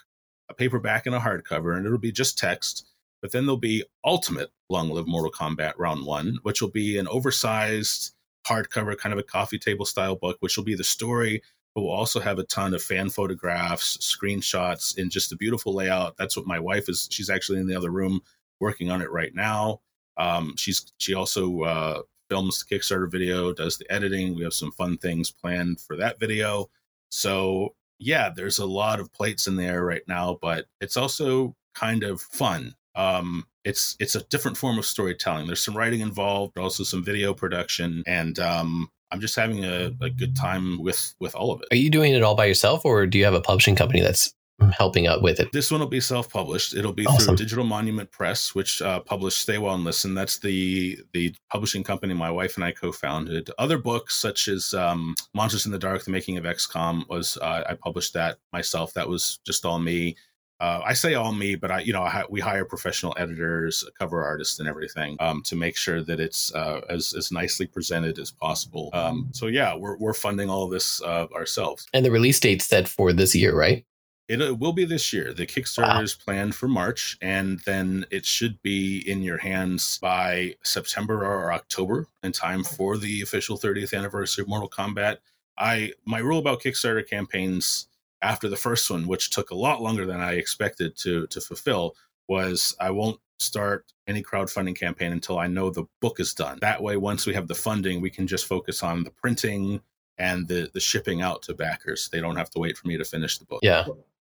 Speaker 3: a paperback, and a hardcover, and it'll be just text. But then there'll be Ultimate Long Live Mortal Kombat Round One, which will be an oversized hardcover, kind of a coffee table style book, which will be the story, but we'll also have a ton of fan photographs, screenshots, and just a beautiful layout. That's what my wife is. She's actually in the other room working on it right now. Um, she's she also uh, films the Kickstarter video, does the editing. We have some fun things planned for that video. So, yeah, there's a lot of plates in there right now, but it's also kind of fun. Um, it's it's a different form of storytelling. There's some writing involved, also some video production, and um, I'm just having a, a good time with with all of it.
Speaker 1: Are you doing it all by yourself, or do you have a publishing company that's helping out with it.
Speaker 3: This one will be self-published. It'll be awesome. through Digital Monument Press, which uh, published Stay Awhile and Listen. That's the the publishing company my wife and I co-founded. Other books such as um, Monsters in the Dark: The Making of XCOM was uh, I published that myself. That was just all me. uh, I say all me, but I, you know, I, we hire professional editors, cover artists, and everything um, to make sure that it's uh, as as nicely presented as possible. Um, so yeah, we're we're funding all of this uh, ourselves.
Speaker 1: And the release date set for this year, right?
Speaker 3: It, it will be this year. The Kickstarter
Speaker 1: Wow.
Speaker 3: is planned for March, and then it should be in your hands by September or October in time for the official 30th anniversary of Mortal Kombat. I my rule about Kickstarter campaigns after the first one, which took a lot longer than I expected to to fulfill, was I won't start any crowdfunding campaign until I know the book is done. That way, once we have the funding, we can just focus on the printing and the the shipping out to backers. They don't have to wait for me to finish the book.
Speaker 1: Yeah.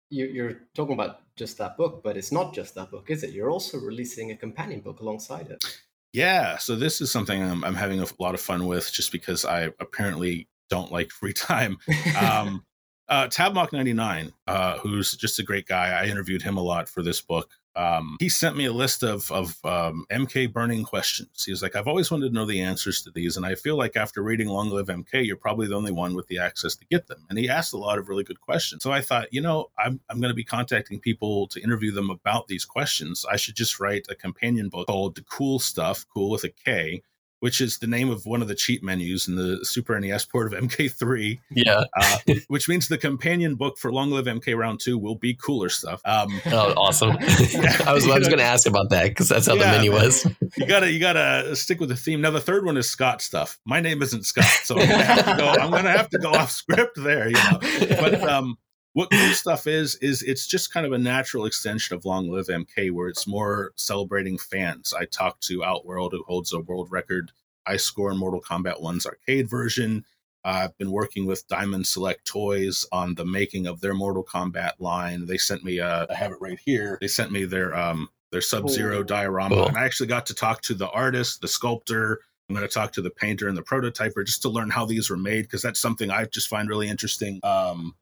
Speaker 2: You, you're talking about just that book, but it's not just that book, is it? You're also releasing a companion book alongside it.
Speaker 3: Yeah, so this is something I'm, I'm having a lot of fun with just because I apparently don't like free time. Um, uh, Tabmock99, uh, who's just a great guy, I interviewed him a lot for this book. Um, he sent me a list of, of um, MK burning questions. He was like, I've always wanted to know the answers to these, and I feel like after reading Long Live MK, you're probably the only one with the access to get them. And he asked a lot of really good questions. So I thought, you know, I'm, I'm going to be contacting people to interview them about these questions. I should just write a companion book called The Cool Stuff, cool with a K, which is the name of one of the cheat menus in the Super NES port of MK3
Speaker 1: Yeah.
Speaker 3: uh, which means the companion book for Long Live MK Round Two will be cooler stuff. Um,
Speaker 1: Oh, awesome. I was I was going to ask about that because that's how
Speaker 3: Yeah,
Speaker 1: the menu was.
Speaker 3: you gotta you gotta stick with the theme. Now the third one is Scott stuff. My name isn't Scott, so I'm gonna have to go. I'm gonna have to go off script there. You know, but um, what cool stuff is is it's just kind of a natural extension of Long Live MK, where it's more celebrating fans. I talked to Outworld, who holds a world record high score in Mortal Kombat 1's arcade version. I've been working with Diamond Select Toys on the making of their Mortal Kombat line. They sent me a, I have it right here. They sent me their um their Sub Zero
Speaker 2: Cool.
Speaker 3: diorama,
Speaker 1: Cool.
Speaker 3: and I actually got to talk to the artist, the sculptor. I'm going to talk to the painter and the prototyper just to learn how these were made because that's something I just find really interesting. Um,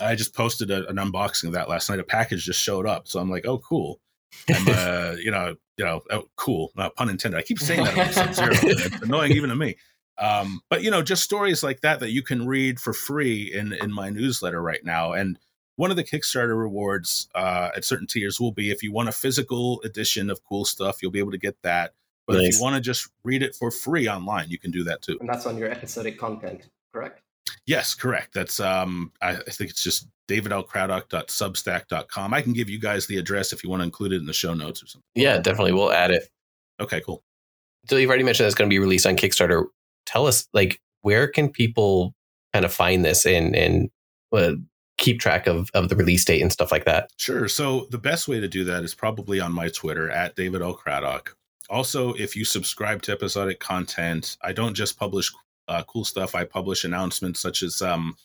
Speaker 3: I just posted a, an unboxing of that last night. A package just showed up, so I'm like, oh, cool. I'm, uh, you know, you know, oh, cool. Uh, pun intended. I keep saying that. Sub-Zero. It's annoying even to me. Um, but you know, just stories like that that you can read for free in in my newsletter right now. And one of the Kickstarter rewards uh, at certain tiers will be if you want a physical edition of cool stuff, you'll be able to get that. But if you want to just read it for free online, you can do that too.
Speaker 2: and that's on your episodic content, correct?
Speaker 3: Yes, correct. That's um I, I think it's just davidlcraddock.substack.com. I can give you guys the address if you want to include it in the show notes or something.
Speaker 1: Yeah, definitely. We'll add it.
Speaker 3: Okay, cool.
Speaker 1: So you've already mentioned it's going to be released on Kickstarter. Tell us, like, where can people kind of find this and and uh, keep track of of the release date and stuff like that?
Speaker 3: Sure. So the best way to do that is probably on my Twitter at David L. Craddock. Also, if you subscribe to episodic content, I don't just publish uh, cool stuff. I publish announcements such as um,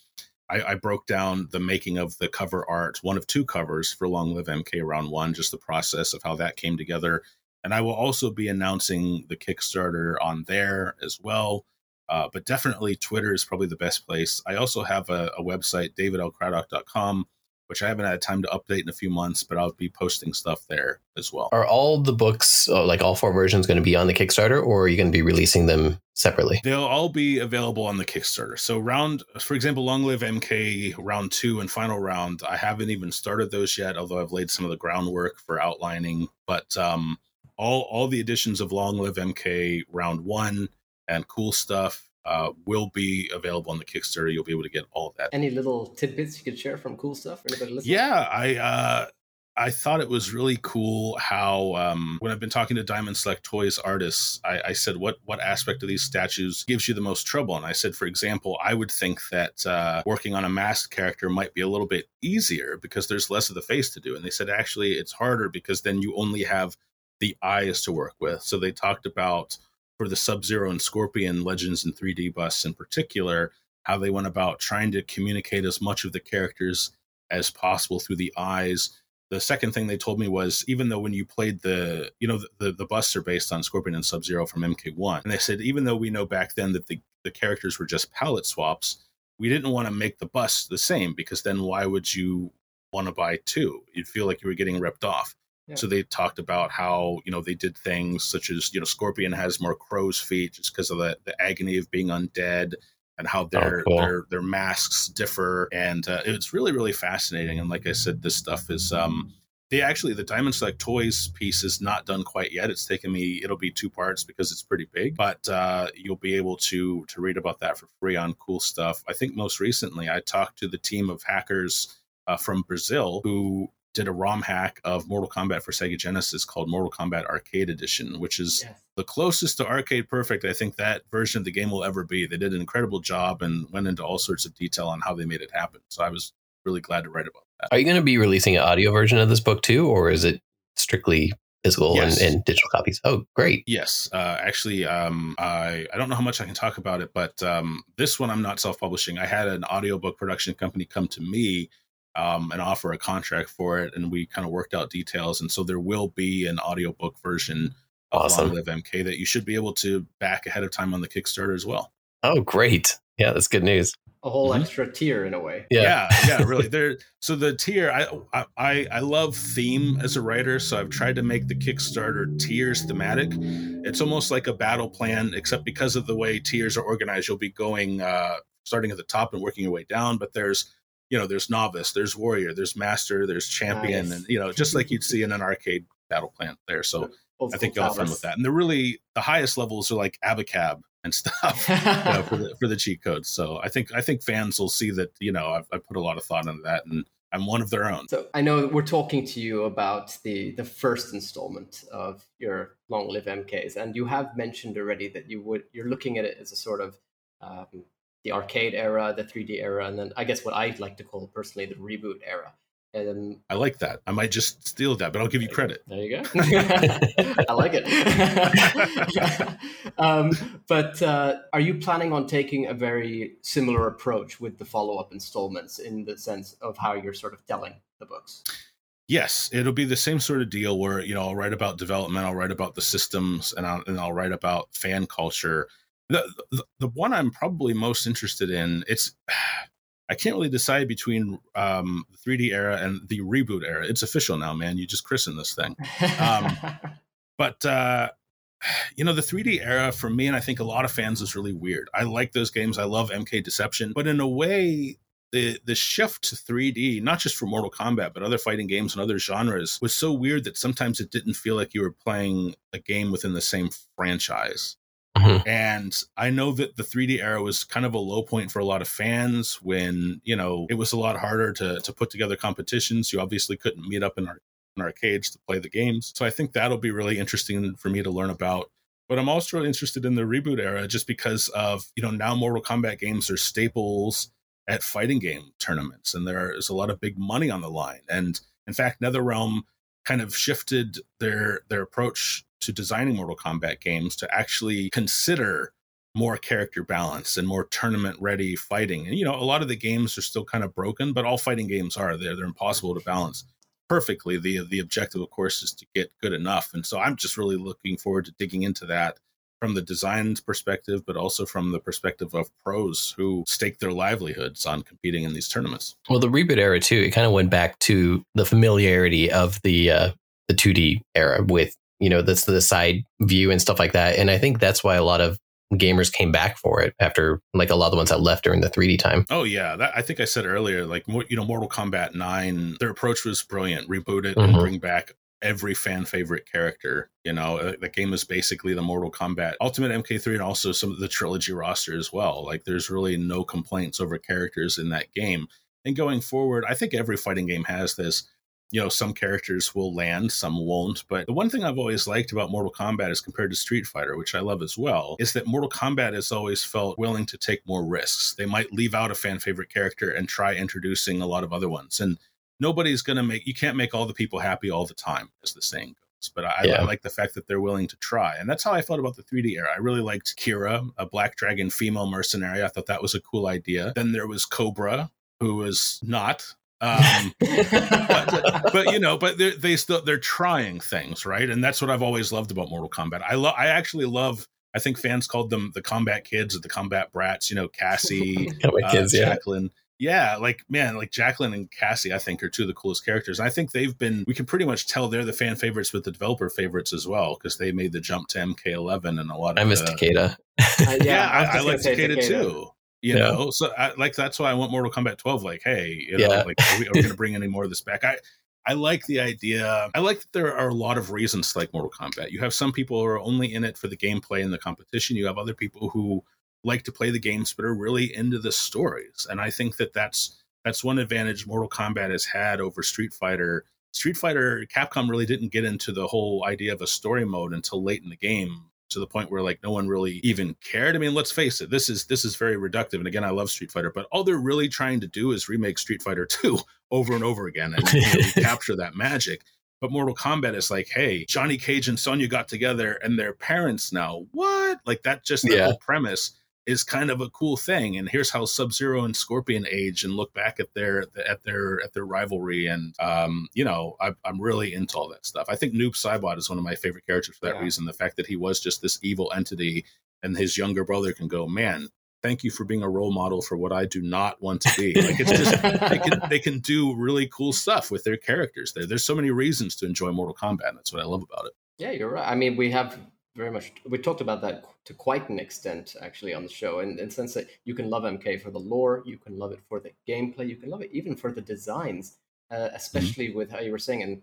Speaker 3: I, I broke down the making of the cover art, one of two covers for Long Live MK Round One, just the process of how that came together. And I will also be announcing the Kickstarter on there as well. Uh, but definitely Twitter is probably the best place. I also have a, a website, davidlcraddock.com, which I haven't had time to update in a few months, but I'll be posting stuff there as well.
Speaker 1: Are all the books, uh, like all four versions, going to be on the Kickstarter, or are you going to be releasing them separately?
Speaker 3: They'll all be available on the Kickstarter. So round, for example, Long Live MK round two and final round. I haven't even started those yet, although I've laid some of the groundwork for outlining. But um, all all the editions of Long Live MK round one and cool stuff uh, will be available on the Kickstarter. You'll be able to get all that.
Speaker 2: Any little tidbits you could share from cool stuff for anybody listening?
Speaker 3: Yeah, I uh, I thought it was really cool how um, when I've been talking to Diamond Select Toys artists, I, I said, "What what aspect of these statues gives you the most trouble?" And I said, for example, I would think that uh, working on a masked character might be a little bit easier because there's less of the face to do. And they said actually it's harder because then you only have the eyes to work with. So they talked about for the Sub Zero and Scorpion Legends and 3D busts in particular, how they went about trying to communicate as much of the characters as possible through the eyes. The second thing they told me was even though when you played the, you know, the, the, the busts are based on Scorpion and Sub Zero from MK1, and they said even though we know back then that the, the characters were just palette swaps, we didn't want to make the busts the same because then why would you want to buy two? You'd feel like you were getting ripped off.
Speaker 2: Yeah.
Speaker 3: So they talked about how you know they did things such as you know Scorpion has more crow's feet just because of the the agony of being undead, and how their oh, cool. their their masks differ, and uh, it's really really fascinating. And like I said, this stuff is um, they actually the Diamond Select Toys piece is not done quite yet. It's taken me it'll be two parts because it's pretty big, but uh, you'll be able to to read about that for free on cool stuff. I think most recently I talked to the team of hackers uh, from Brazil who did a ROM hack of Mortal Kombat for Sega Genesis called Mortal Kombat Arcade Edition, which is yes. the closest to arcade perfect I think that version of the game will ever be. They did an incredible job and went into all sorts of detail on how they made it happen. So I was really glad to write about that.
Speaker 1: Are you going to be releasing an audio version of this book too, or is it strictly physical yes. and, and, digital copies? Oh, great.
Speaker 3: Yes. Uh, actually, um, I, I don't know how much I can talk about it, but um, this one I'm not self publishing. I had an audiobook production company come to me um, and offer a contract for it, and we kind of worked out details. And so there will be an audiobook version of awesome. Long Live MK that you should be able to back ahead of time on the Kickstarter as well.
Speaker 1: Oh, great! Yeah, that's good news.
Speaker 2: A whole mm-hmm. extra tier in a way.
Speaker 3: Yeah, yeah, yeah really. There. So the tier, I, I, I love theme as a writer, so I've tried to make the Kickstarter tiers thematic. It's almost like a battle plan, except because of the way tiers are organized, you'll be going uh, starting at the top and working your way down. But there's you know, there's novice, there's warrior, there's master, there's champion, nice. and you know, just like you'd see in an arcade battle plan there. So I think you'll have fun with that. And the really the highest levels are like Abacab and stuff you know, for the for the cheat codes. So I think I think fans will see that you know I've, I've put a lot of thought into that and. I'm one of their own.
Speaker 2: So I know we're talking to you about the the first installment of your Long Live MKs, and you have mentioned already that you would you're looking at it as a sort of um, the arcade era, the 3D era, and then I guess what I like to call personally the reboot era. And
Speaker 3: I like that. I might just steal that, but I'll give you credit.
Speaker 2: There you go. I like it. um, but uh, are you planning on taking a very similar approach with the follow-up installments in the sense of how you're sort of telling the books?
Speaker 3: Yes, it'll be the same sort of deal where you know I'll write about development, I'll write about the systems, and I'll, and I'll write about fan culture the, the, the one I'm probably most interested in, it's I can't really decide between um, the 3D era and the reboot era. It's official now, man. You just christened this thing. Um, but uh, you know, the 3D era for me, and I think a lot of fans, is really weird. I like those games. I love MK Deception, but in a way, the the shift to 3D, not just for Mortal Kombat, but other fighting games and other genres, was so weird that sometimes it didn't feel like you were playing a game within the same franchise. Mm-hmm. And I know that the 3D era was kind of a low point for a lot of fans when, you know, it was a lot harder to, to put together competitions. You obviously couldn't meet up in, our, in arcades to play the games. So I think that'll be really interesting for me to learn about. But I'm also really interested in the reboot era just because of, you know, now Mortal Kombat games are staples at fighting game tournaments and there is a lot of big money on the line. And in fact, NetherRealm kind of shifted their their approach to designing Mortal Kombat games to actually consider more character balance and more tournament ready fighting. And you know, a lot of the games are still kind of broken, but all fighting games are. They're they're impossible to balance perfectly. The the objective of course is to get good enough. And so I'm just really looking forward to digging into that from the design perspective, but also from the perspective of pros who stake their livelihoods on competing in these tournaments.
Speaker 1: Well, the reboot era too, it kind of went back to the familiarity of the uh, the 2D era with you know that's the side view and stuff like that. And i think that's why a lot of gamers came back for it after like a lot of the ones that left during the 3d time.
Speaker 3: Oh yeah. That, i think i said earlier like you know mortal kombat 9 their approach was brilliant. Reboot it mm-hmm. and bring back every fan favorite character you know? Uh, the game is basically the mortal kombat ultimate mk3 and also some of the trilogy roster as well. Like there's really no complaints over characters in that game. And going forward i think every fighting game has this you know, some characters will land, some won't. But the one thing I've always liked about Mortal Kombat as compared to Street Fighter, which I love as well, is that Mortal Kombat has always felt willing to take more risks. They might leave out a fan favorite character and try introducing a lot of other ones. And nobody's going to make, you can't make all the people happy all the time, as the saying goes. But I, yeah. I, like the fact that they're willing to try. And that's how I felt about the 3D era. I really liked Kira, a Black Dragon female mercenary. I thought that was a cool idea. Then there was Cobra, who was not um, but, but, you know, but they're, they still they're trying things, right? And that's what I've always loved about Mortal Kombat. I love. I actually love. I think fans called them the combat kids or the combat brats. You know, Cassie, uh, kids, Jacqueline. Yeah. yeah, like man, like Jacqueline and Cassie, I think are two of the coolest characters. And I think they've been. We can pretty much tell they're the fan favorites with the developer favorites as well because they made the jump to MK11 and a lot. Of.
Speaker 1: I miss Takeda.
Speaker 3: Uh, yeah, yeah, I, I, I like Takeda, Takeda, too. You yeah. know, so I, like that's why I want Mortal Kombat 12. Like, hey, you know, yeah. like are we, we going to bring any more of this back? I I like the idea. I like that there are a lot of reasons to like Mortal Kombat. You have some people who are only in it for the gameplay and the competition. You have other people who like to play the games but are really into the stories. And I think that that's that's one advantage Mortal Kombat has had over Street Fighter. Street Fighter Capcom really didn't get into the whole idea of a story mode until late in the game to the point where like no one really even cared. I mean, let's face it, this is this is very reductive. And again, I love Street Fighter, but all they're really trying to do is remake Street Fighter 2 over and over again and you know, capture that magic. But Mortal Kombat is like, hey, Johnny Cage and Sonya got together and their parents now. What? Like that just the yeah. whole premise is kind of a cool thing. And here's how Sub Zero and Scorpion age and look back at their at their at their rivalry. And um, you know, I, am really into all that stuff. I think Noob Saibot is one of my favorite characters for that yeah. reason. The fact that he was just this evil entity, and his younger brother can go, man. Thank you for being a role model for what I do not want to be. Like it's just they can they can do really cool stuff with their characters. There, there's so many reasons to enjoy Mortal Kombat. That's what I love about it.
Speaker 2: Yeah, you're right. I mean, we have very much we talked about that to quite an extent actually on the show and in the sense that you can love mk for the lore you can love it for the gameplay you can love it even for the designs uh, mm-hmm. especially mm-hmm. with how you were saying and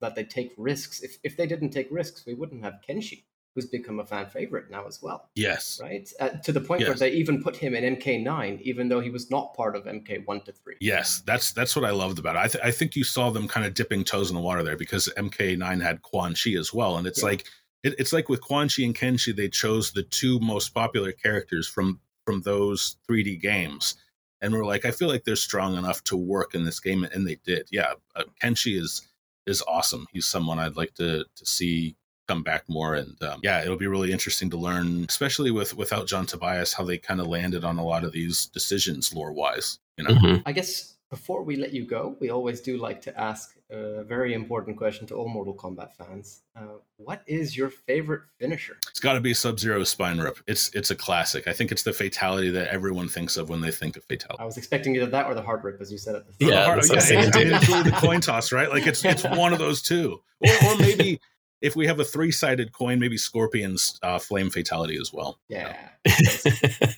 Speaker 2: that they take risks if, if they didn't take risks we wouldn't have kenshi who's become a fan favorite now as well
Speaker 3: yes
Speaker 2: right uh, to the point yes. where they even put him in mk9 even though he was not part of mk1 to 3
Speaker 3: yes that's that's what i loved about it i, th- I think you saw them kind of dipping toes in the water there because mk9 had quan chi as well and it's yeah. like it, it's like with Quan Chi and Kenshi, they chose the two most popular characters from from those 3D games, and we're like, I feel like they're strong enough to work in this game, and they did. Yeah, uh, Kenshi is is awesome. He's someone I'd like to to see come back more and um, yeah it'll be really interesting to learn especially with without john tobias how they kind of landed on a lot of these decisions lore wise you know mm-hmm.
Speaker 2: i guess before we let you go we always do like to ask a very important question to all Mortal Kombat fans. Uh, what is your favorite finisher?
Speaker 3: It's got to be Sub Zero Spine Rip. It's it's a classic. I think it's the fatality that everyone thinks of when they think of fatality.
Speaker 2: I was expecting either that or the Heart Rip, as you said at the
Speaker 3: start. Yeah, yeah, yeah. it's really the coin toss, right? Like it's it's one of those two, or, or maybe if we have a three-sided coin, maybe Scorpion's uh, flame fatality as well.
Speaker 2: Yeah,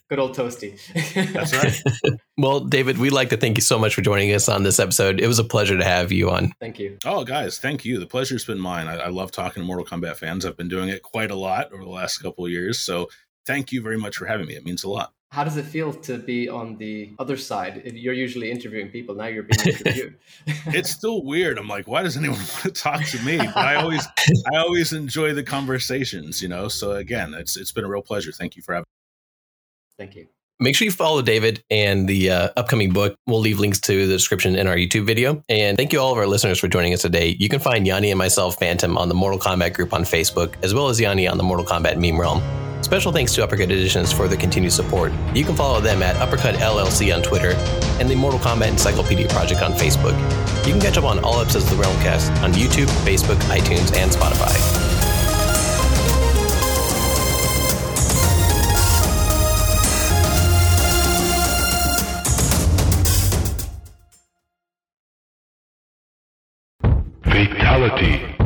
Speaker 2: good old toasty.
Speaker 3: That's right.
Speaker 1: well, David, we'd like to thank you so much for joining us on this episode. It was a pleasure to have you on.
Speaker 2: Thank you.
Speaker 3: Oh, guys, thank you. The pleasure's been mine. I, I love talking to Mortal Kombat fans. I've been doing it quite a lot over the last couple of years. So, thank you very much for having me. It means a lot.
Speaker 2: How does it feel to be on the other side? You're usually interviewing people. Now you're being interviewed.
Speaker 3: it's still weird. I'm like, why does anyone want to talk to me? But I always, I always enjoy the conversations. You know. So again, it's it's been a real pleasure. Thank you for having.
Speaker 2: Thank you.
Speaker 1: Make sure you follow David and the uh, upcoming book. We'll leave links to the description in our YouTube video. And thank you all of our listeners for joining us today. You can find Yanni and myself, Phantom, on the Mortal Kombat group on Facebook, as well as Yanni on the Mortal Kombat meme realm. Special thanks to Uppercut Editions for their continued support. You can follow them at Uppercut LLC on Twitter and the Mortal Kombat Encyclopedia Project on Facebook. You can catch up on all episodes of the RealmKast on YouTube, Facebook, iTunes, and Spotify. Fatality.